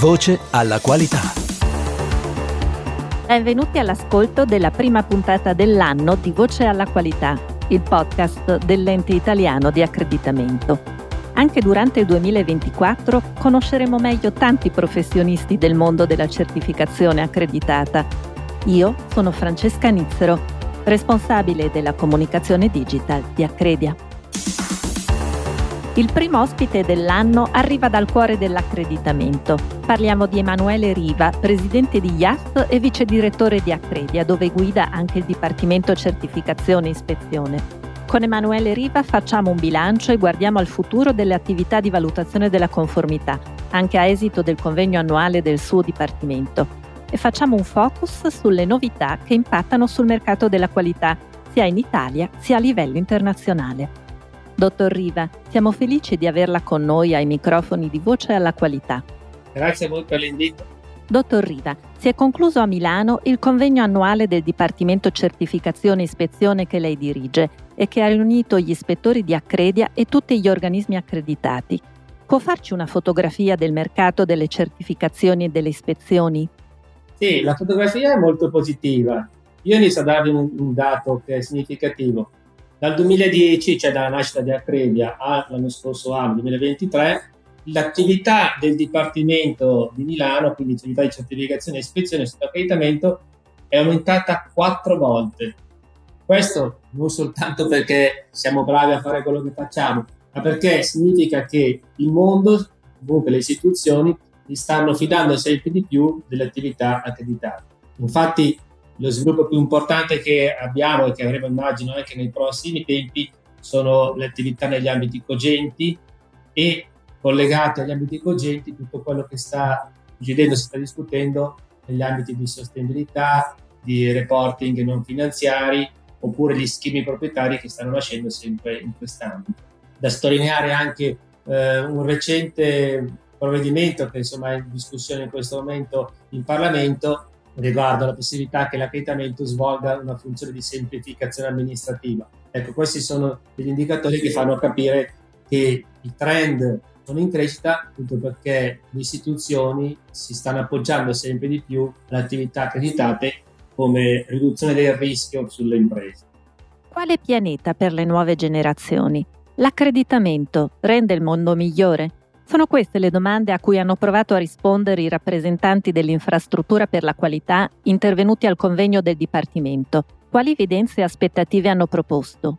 Voce alla qualità. Benvenuti all'ascolto della prima puntata dell'anno di Voce alla qualità, il podcast dell'ente italiano di accreditamento. Anche durante il 2024 conosceremo meglio tanti professionisti del mondo della certificazione accreditata. Io sono Francesca Nizzero, responsabile della comunicazione digital di Accredia. Il primo ospite dell'anno arriva dal cuore dell'accreditamento. Parliamo di Emanuele Riva, presidente di IAST e vice direttore di Accredia, dove guida anche il Dipartimento Certificazione e Ispezione. Con Emanuele Riva facciamo un bilancio e guardiamo al futuro delle attività di valutazione della conformità, anche a esito del convegno annuale del suo Dipartimento. E facciamo un focus sulle novità che impattano sul mercato della qualità, sia in Italia sia a livello internazionale. Dottor Riva, siamo felici di averla con noi ai microfoni di Voce alla Qualità. Grazie molto per l'invito. Dottor Riva, si è concluso a Milano il convegno annuale del Dipartimento Certificazione e Ispezione che lei dirige e che ha riunito gli ispettori di Accredia e tutti gli organismi accreditati. Può farci una fotografia del mercato delle certificazioni e delle ispezioni? Sì, la fotografia è molto positiva. Io inizio a darvi un, un dato che è significativo. Dal 2010, cioè dalla nascita di Accredia all'anno scorso anno, 2023, l'attività del Dipartimento di Milano, quindi l'attività di certificazione ispezione e accreditamento, è aumentata quattro volte. Questo non soltanto perché siamo bravi a fare quello che facciamo, ma perché significa che il mondo, comunque le istituzioni, si stanno fidando sempre di più delle attività accreditate. Infatti lo sviluppo più importante che abbiamo e che avremo immagino anche nei prossimi tempi sono le attività negli ambiti cogenti e collegate agli ambiti cogenti tutto quello che sta succedendo, si sta discutendo negli ambiti di sostenibilità, di reporting non finanziari oppure gli schemi proprietari che stanno nascendo sempre in quest'ambito. Da sottolineare anche eh, un recente provvedimento che insomma è in discussione in questo momento in Parlamento riguardo alla possibilità che l'accreditamento svolga una funzione di semplificazione amministrativa. Ecco, questi sono degli indicatori che fanno capire che i trend sono in crescita appunto perché le istituzioni si stanno appoggiando sempre di più alle attività accreditate come riduzione del rischio sulle imprese. Quale pianeta per le nuove generazioni? L'accreditamento rende il mondo migliore? Sono queste le domande a cui hanno provato a rispondere i rappresentanti dell'infrastruttura per la qualità intervenuti al convegno del Dipartimento. Quali evidenze e aspettative hanno proposto?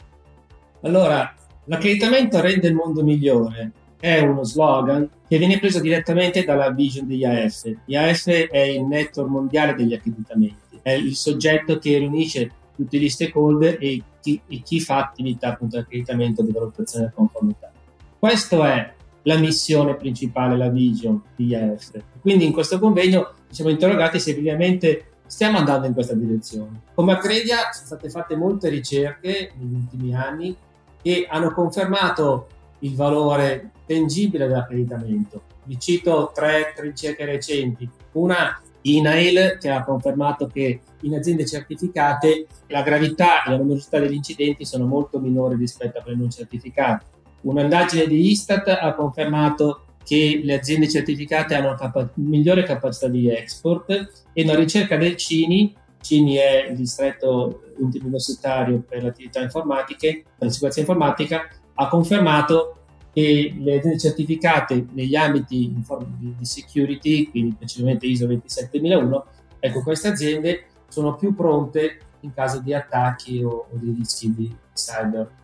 Allora, l'accreditamento rende il mondo migliore. È uno slogan che viene preso direttamente dalla vision di IAF. IAF è il network mondiale degli accreditamenti, è il soggetto che riunisce tutti gli stakeholder e chi, e chi fa attività appunto di accreditamento di valutazione della conformità. Questo è la missione principale, la vision di IAF. Quindi in questo convegno ci siamo interrogati se effettivamente stiamo andando in questa direzione. Come Accredia sono state fatte molte ricerche negli ultimi anni che hanno confermato il valore tangibile dell'accreditamento. Vi cito tre, ricerche recenti. Una INAIL che ha confermato che in aziende certificate la gravità e la numerosità degli incidenti sono molto minori rispetto a quelle non certificate. Un'indagine di Istat ha confermato che le aziende certificate hanno una capa- migliore capacità di export e una ricerca del CINI, CINI è il distretto universitario per le attività informatiche, per la sicurezza informatica, ha confermato che le aziende certificate negli ambiti di security, quindi principalmente ISO 27001, ecco queste aziende sono più pronte in caso di attacchi o, o di rischi di cyber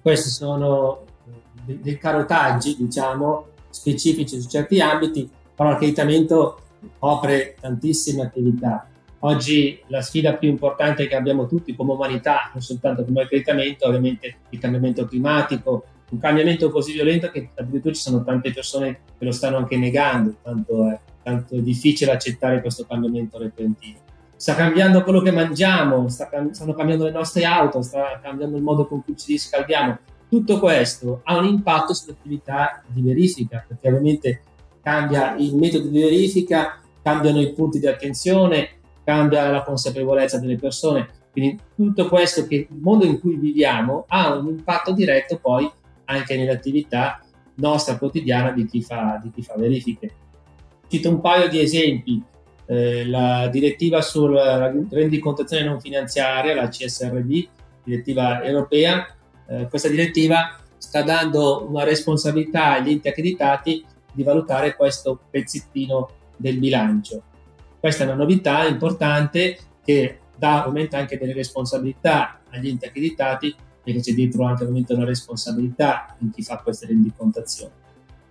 questi sono eh, dei carotaggi, diciamo, specifici su certi ambiti, però l'accreditamento copre tantissime attività. Oggi la sfida più importante che abbiamo tutti come umanità, non soltanto come accreditamento, è ovviamente il cambiamento climatico, un cambiamento così violento che addirittura ci sono tante persone che lo stanno anche negando, tanto è, tanto è difficile accettare questo cambiamento repentino sta cambiando quello che mangiamo, sta, stanno cambiando le nostre auto, sta cambiando il modo con cui ci riscaldiamo. Tutto questo ha un impatto sull'attività di verifica, perché ovviamente cambia il metodo di verifica, cambiano i punti di attenzione, cambia la consapevolezza delle persone. Quindi tutto questo che il mondo in cui viviamo ha un impatto diretto poi anche nell'attività nostra quotidiana di chi fa, di chi fa verifiche. Cito un paio di esempi. Eh, la direttiva sulla rendicontazione non finanziaria, la CSRD, direttiva europea, eh, questa direttiva sta dando una responsabilità agli enti accreditati di valutare questo pezzettino del bilancio. Questa è una novità importante che dà, aumenta anche delle responsabilità agli enti accreditati perché c'è dietro anche ovviamente una responsabilità in chi fa queste rendicontazioni.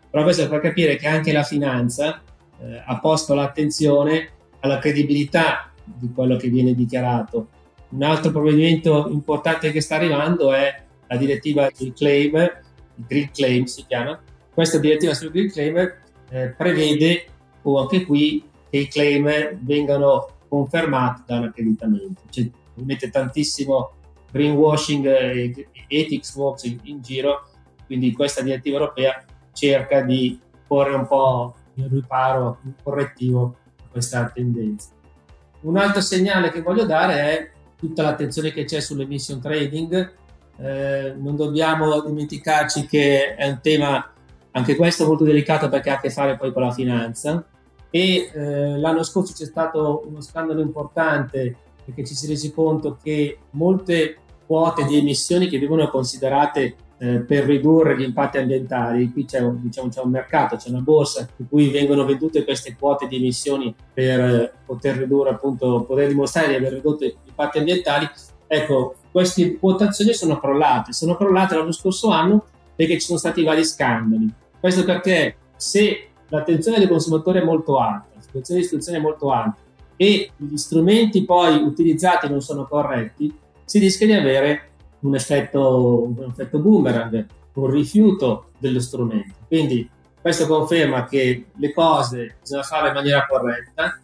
Però questo fa capire che anche la finanza eh, ha posto l'attenzione alla credibilità di quello che viene dichiarato. Un altro provvedimento importante che sta arrivando è la direttiva sul claim, il Green Claim si chiama. Questa direttiva sul Green Claim eh, prevede o anche qui che i claim vengano confermati da un accreditamento. C'è ovviamente tantissimo greenwashing e ethics works in, giro, quindi questa direttiva europea cerca di porre un po' in riparo, un correttivo a questa tendenza. Un altro segnale che voglio dare è tutta l'attenzione che c'è sull'emission trading. Eh, non dobbiamo dimenticarci che è un tema anche questo molto delicato perché ha a che fare poi con la finanza e eh, l'anno scorso c'è stato uno scandalo importante perché ci si è resi conto che molte quote di emissioni che vengono considerate eh, per ridurre gli impatti ambientali, qui c'è un, diciamo, c'è un, mercato, c'è una borsa in cui vengono vendute queste quote di emissioni per eh, poter ridurre appunto, poter dimostrare di aver ridotto gli impatti ambientali, ecco, queste quotazioni sono crollate, sono crollate l'anno scorso anno perché ci sono stati vari scandali. Questo perché se l'attenzione dei consumatori è molto alta, la situazione di istruzione è molto alta e gli strumenti poi utilizzati non sono corretti, si rischia di avere un effetto, un effetto boomerang, un rifiuto dello strumento. Quindi questo conferma che le cose bisogna fare in maniera corretta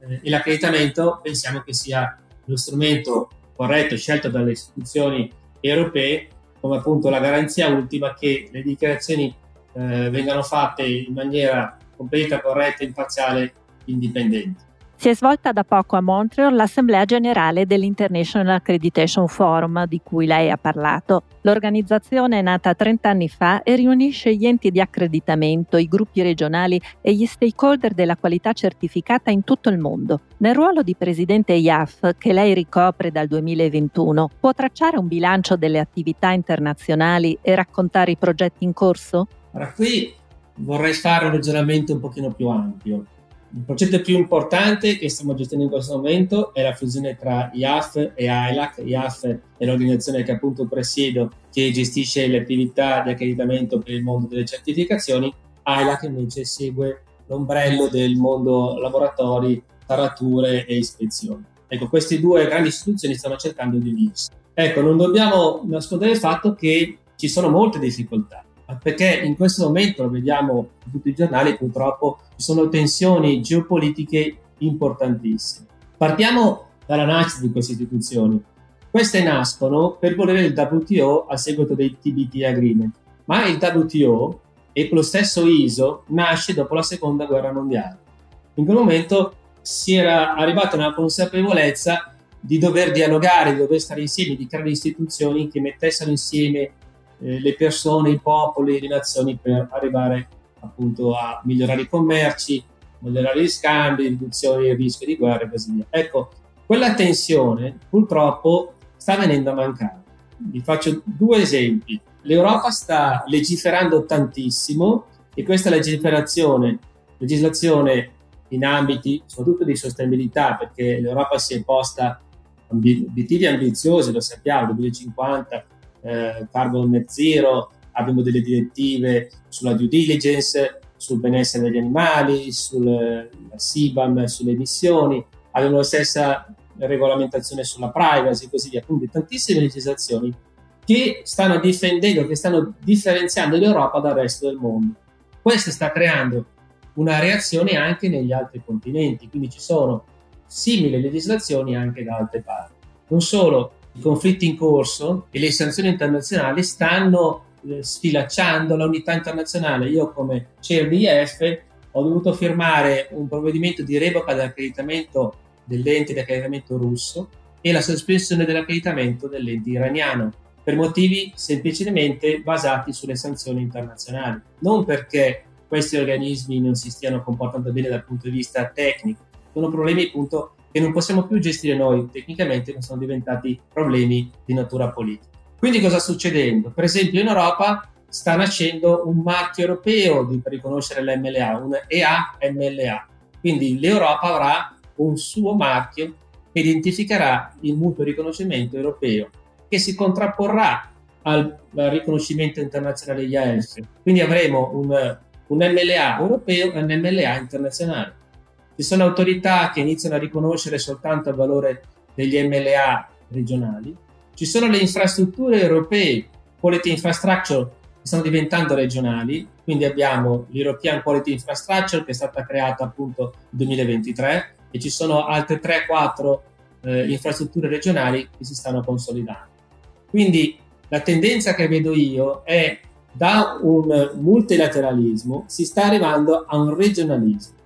eh, e l'accreditamento pensiamo che sia lo strumento corretto scelto dalle istituzioni europee come appunto la garanzia ultima che le dichiarazioni eh, vengano fatte in maniera completa, corretta, imparziale, indipendente. Si è svolta da poco a Montreal l'Assemblea generale dell'International Accreditation Forum di cui lei ha parlato. L'organizzazione è nata 30 anni fa e riunisce gli enti di accreditamento, i gruppi regionali e gli stakeholder della qualità certificata in tutto il mondo. Nel ruolo di presidente IAF, che lei ricopre dal 2021, può tracciare un bilancio delle attività internazionali e raccontare i progetti in corso? Allora, qui vorrei fare un ragionamento un pochino più ampio. Il progetto più importante che stiamo gestendo in questo momento è la fusione tra IAF e ILAC. IAF è l'organizzazione che appunto presiedo, che gestisce le attività di accreditamento per il mondo delle certificazioni. ILAC invece segue l'ombrello del mondo laboratori, tarature e ispezioni. Ecco, queste due grandi istituzioni stanno cercando di unirsi. Ecco, non dobbiamo nascondere il fatto che ci sono molte difficoltà perché in questo momento, lo vediamo in tutti i giornali, purtroppo ci sono tensioni geopolitiche importantissime. Partiamo dalla nascita di queste istituzioni. Queste nascono per volere il WTO a seguito dei TBT Agreement, ma il WTO e lo stesso ISO nasce dopo la seconda guerra mondiale. In quel momento si era arrivata a una consapevolezza di dover dialogare, di dover stare insieme, di creare istituzioni che mettessero insieme eh, le persone, i popoli, le nazioni per arrivare appunto a migliorare i commerci, migliorare gli scambi, riduzione del rischio di guerra e così via. Ecco, quella tensione purtroppo sta venendo a mancare. Vi faccio due esempi. L'Europa sta legiferando tantissimo e questa legiferazione, legislazione in ambiti soprattutto di sostenibilità, perché l'Europa si è posta obiettivi ambiziosi, lo sappiamo, 2050 eh, carbon net zero, abbiamo delle direttive sulla due diligence, sul benessere degli animali, sul SIBAM, sulle emissioni, abbiamo la stessa regolamentazione sulla privacy e così via, quindi tantissime legislazioni che stanno difendendo, che stanno differenziando l'Europa dal resto del mondo. Questo sta creando una reazione anche negli altri continenti, quindi ci sono simili legislazioni anche da altre parti. Non solo i conflitti in corso e le sanzioni internazionali stanno eh, sfilacciando l'unità internazionale. Io come chair di IF ho dovuto firmare un provvedimento di revoca dell'accreditamento dell'ente di accreditamento russo e la sospensione dell'accreditamento dell'ente iraniano per motivi semplicemente basati sulle sanzioni internazionali, non perché questi organismi non si stiano comportando bene dal punto di vista tecnico. Sono problemi appunto che non possiamo più gestire noi tecnicamente, ma sono diventati problemi di natura politica. Quindi cosa sta succedendo? Per esempio in Europa sta nascendo un marchio europeo di, per riconoscere l'MLA, un EA-MLA. Quindi l'Europa avrà un suo marchio che identificherà il mutuo riconoscimento europeo, che si contrapporrà al, al riconoscimento internazionale IAF. Quindi avremo un, un MLA europeo e un MLA internazionale. Ci sono autorità che iniziano a riconoscere soltanto il valore degli MLA regionali. Ci sono le infrastrutture europee, Quality Infrastructure, che stanno diventando regionali. Quindi abbiamo l'European Quality Infrastructure che è stata creata appunto nel 2023 e ci sono altre 3-4 eh, infrastrutture regionali che si stanno consolidando. Quindi la tendenza che vedo io è da un multilateralismo si sta arrivando a un regionalismo.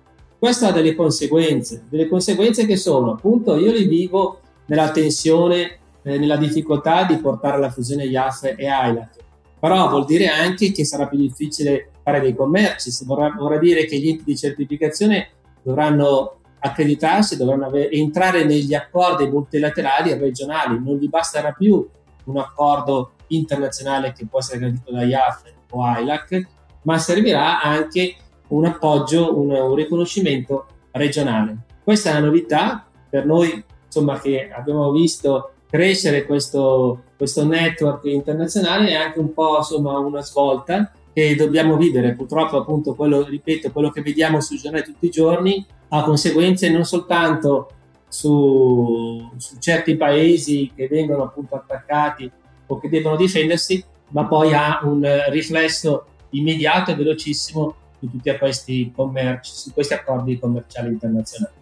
Questo ha delle conseguenze, delle conseguenze che sono appunto io li vivo nella tensione, eh, nella difficoltà di portare la fusione IAF e ILAC, però vuol dire anche che sarà più difficile fare dei commerci, vorrà, vorrà dire che gli enti di certificazione dovranno accreditarsi, dovranno avere, entrare negli accordi multilaterali e regionali, non gli basterà più un accordo internazionale che può essere garantito da IAF o ILAC, ma servirà anche un appoggio, un, un riconoscimento regionale. Questa è una novità per noi, insomma, che abbiamo visto crescere questo, questo network internazionale è anche un po' insomma, una svolta che dobbiamo vivere. Purtroppo, appunto, quello, ripeto, quello che vediamo sui giornali tutti i giorni ha conseguenze non soltanto su, su, certi paesi che vengono appunto attaccati o che devono difendersi, ma poi ha un riflesso immediato e velocissimo su tutti questi commerci, questi accordi commerciali internazionali.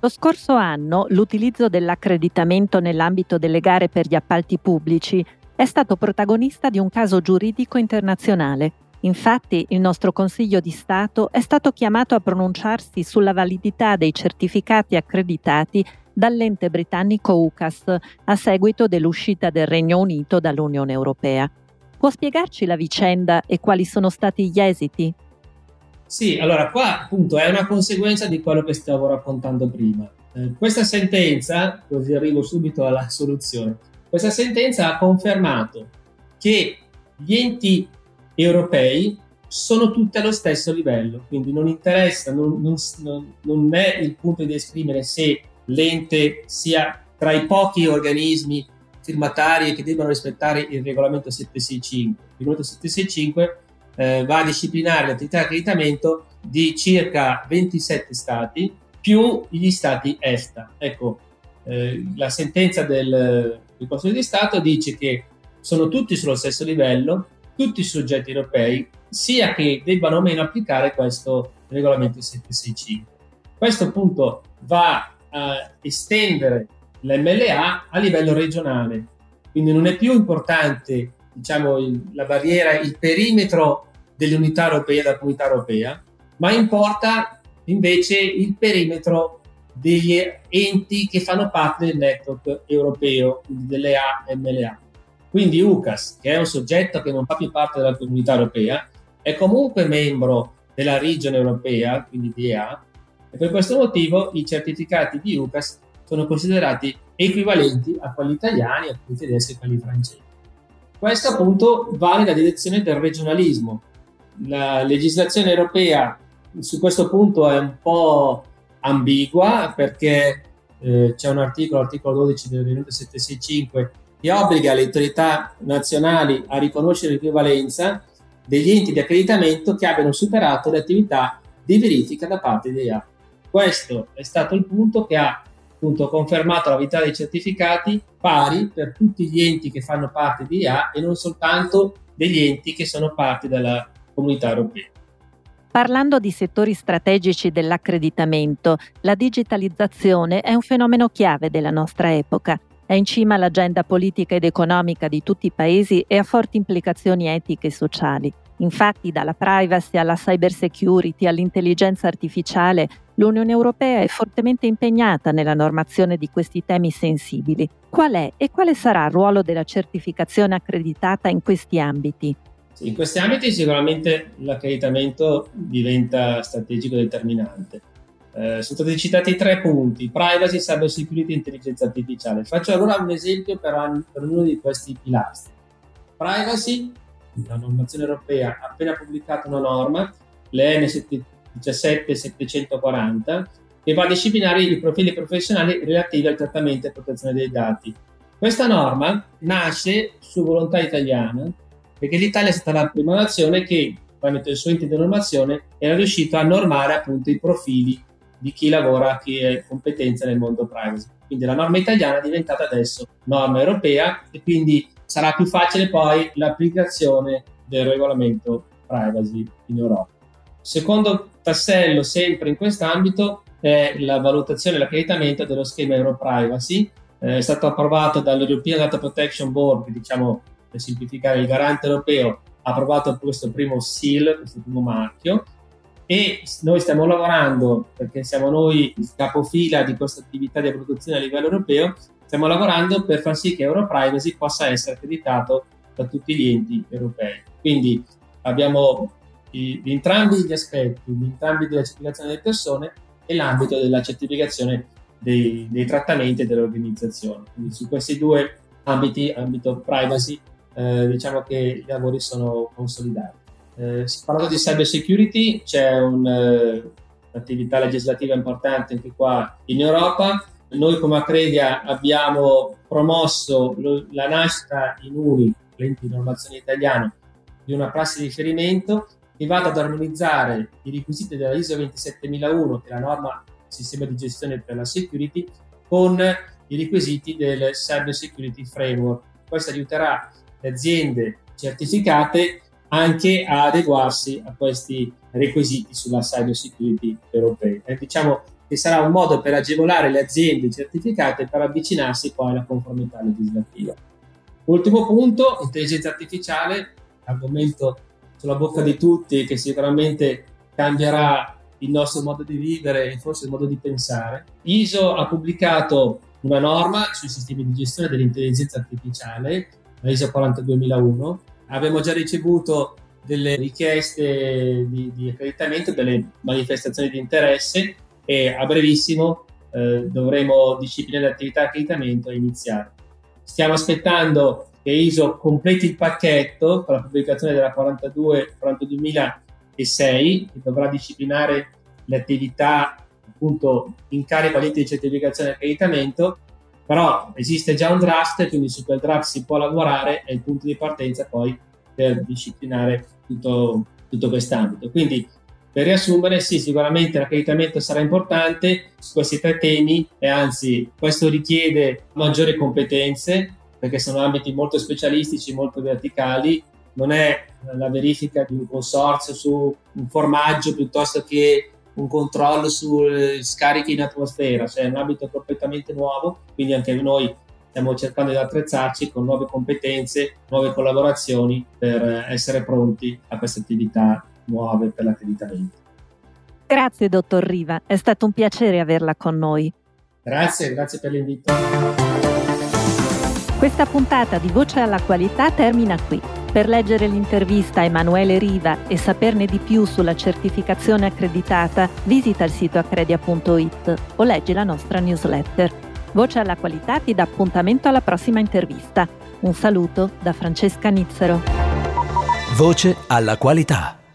Lo scorso anno l'utilizzo dell'accreditamento nell'ambito delle gare per gli appalti pubblici è stato protagonista di un caso giuridico internazionale. Infatti il nostro Consiglio di Stato è stato chiamato a pronunciarsi sulla validità dei certificati accreditati dall'ente britannico UCAS a seguito dell'uscita del Regno Unito dall'Unione Europea. Può spiegarci la vicenda e quali sono stati gli esiti? Sì, allora qua appunto è una conseguenza di quello che stavo raccontando prima. Eh, questa sentenza, così arrivo subito alla soluzione, questa sentenza ha confermato che gli enti europei sono tutti allo stesso livello, quindi non interessa, non, non, non è il punto di esprimere se l'ente sia tra i pochi organismi firmatari che debbano rispettare il regolamento 765. Il regolamento 765 eh, va a disciplinare l'attività di accreditamento di circa 27 stati più gli stati EFTA. Ecco, eh, la sentenza del, del Consiglio di Stato dice che sono tutti sullo stesso livello, tutti i soggetti europei, sia che debbano o meno applicare questo regolamento 765. Questo appunto va a estendere l'MLA a livello regionale, quindi non è più importante diciamo, il, la barriera, il perimetro delle unità europee della comunità europea, ma importa invece il perimetro degli enti che fanno parte del network europeo, delle AMLA. Quindi UCAS, che è un soggetto che non fa più parte della comunità europea, è comunque membro della regione europea, quindi DEA, e per questo motivo i certificati di UCAS sono considerati equivalenti a quelli italiani, a quelli tedeschi e a quelli francesi. Questo appunto va nella direzione del regionalismo. La legislazione europea su questo punto è un po' ambigua perché eh, c'è un articolo, l'articolo 12 del regolamento 765, che obbliga le autorità nazionali a riconoscere l'equivalenza degli enti di accreditamento che abbiano superato le attività di verifica da parte dei A. Questo è stato il punto che ha appunto confermato la validità dei certificati pari per tutti gli enti che fanno parte di IA e non soltanto degli enti che sono parte della comunità europea. Parlando di settori strategici dell'accreditamento, la digitalizzazione è un fenomeno chiave della nostra epoca. È in cima all'agenda politica ed economica di tutti i paesi e ha forti implicazioni etiche e sociali. Infatti, dalla privacy alla cyber security all'intelligenza artificiale, l'Unione Europea è fortemente impegnata nella normazione di questi temi sensibili. Qual è e quale sarà il ruolo della certificazione accreditata in questi ambiti? In questi ambiti sicuramente l'accreditamento diventa strategico determinante. Eh, sono stati citati tre punti, privacy, cyber security e intelligenza artificiale. Faccio allora un esempio per, per uno di questi pilastri. Privacy, la normazione europea ha appena pubblicato una norma, l'EN 17740, che va a disciplinare i profili professionali relativi al trattamento e protezione dei dati. Questa norma nasce su volontà italiana perché l'Italia è stata la prima nazione che tramite il suo ente di normazione era riuscito a normare appunto i profili di chi lavora, chi è competenza nel mondo privacy. Quindi la norma italiana è diventata adesso norma europea e quindi sarà più facile poi l'applicazione del regolamento privacy in Europa. Secondo tassello, sempre in quest'ambito, è la valutazione e l'accreditamento dello schema Europrivacy. Eh, è stato approvato dall'European Data Protection Board, diciamo per semplificare il garante europeo, ha approvato questo primo seal, questo primo marchio, e noi stiamo lavorando, perché siamo noi il capofila di questa attività di produzione a livello europeo, stiamo lavorando per far sì che Europrivacy possa essere accreditato da tutti gli enti europei. Quindi abbiamo i, entrambi gli aspetti, entrambi della certificazione delle persone e l'ambito della certificazione dei, dei trattamenti e dell'organizzazione. Quindi su questi due ambiti, ambito privacy, eh, diciamo che i lavori sono consolidati. Eh, parlando di cyber security, c'è eh, un'attività legislativa importante anche qua in Europa. Noi come Accredia abbiamo promosso lo, la nascita in UNI, l'ente di normazione italiano, di una prassi di riferimento che vada ad armonizzare i requisiti della ISO 27001, che è la norma sistema di gestione per la security, con i requisiti del Cyber Security Framework. Questo aiuterà le aziende certificate anche a adeguarsi a questi requisiti sulla cyber security europea. E diciamo che sarà un modo per agevolare le aziende certificate per avvicinarsi poi alla conformità legislativa. Ultimo punto, intelligenza artificiale, argomento sulla bocca di tutti che sicuramente cambierà il nostro modo di vivere e forse il modo di pensare. ISO ha pubblicato una norma sui sistemi di gestione dell'intelligenza artificiale, ISO 42001, abbiamo già ricevuto delle richieste di, di accreditamento, delle manifestazioni di interesse e a brevissimo eh, dovremo disciplinare l'attività di accreditamento e iniziare. Stiamo aspettando che ISO completi il pacchetto con la pubblicazione della 42 42006 che dovrà disciplinare le attività appunto in carico all'ente di certificazione e accreditamento però esiste già un draft, quindi su quel draft si può lavorare, è il punto di partenza poi per disciplinare tutto, tutto quest'ambito. Quindi per riassumere, sì, sicuramente l'accreditamento sarà importante su questi tre temi e anzi questo richiede maggiori competenze perché sono ambiti molto specialistici, molto verticali, non è la verifica di un consorzio su un formaggio piuttosto che un controllo sui scarichi in atmosfera, cioè è un ambito completamente nuovo, quindi anche noi stiamo cercando di attrezzarci con nuove competenze, nuove collaborazioni per essere pronti a queste attività nuove per l'accreditamento. Grazie dottor Riva, è stato un piacere averla con noi. Grazie, grazie per l'invito. Questa puntata di Voce alla Qualità termina qui. Per leggere l'intervista a Emanuele Riva e saperne di più sulla certificazione accreditata, visita il sito accredia.it o leggi la nostra newsletter. Voce alla qualità ti dà appuntamento alla prossima intervista. Un saluto da Francesca Nizzero. Voce alla qualità.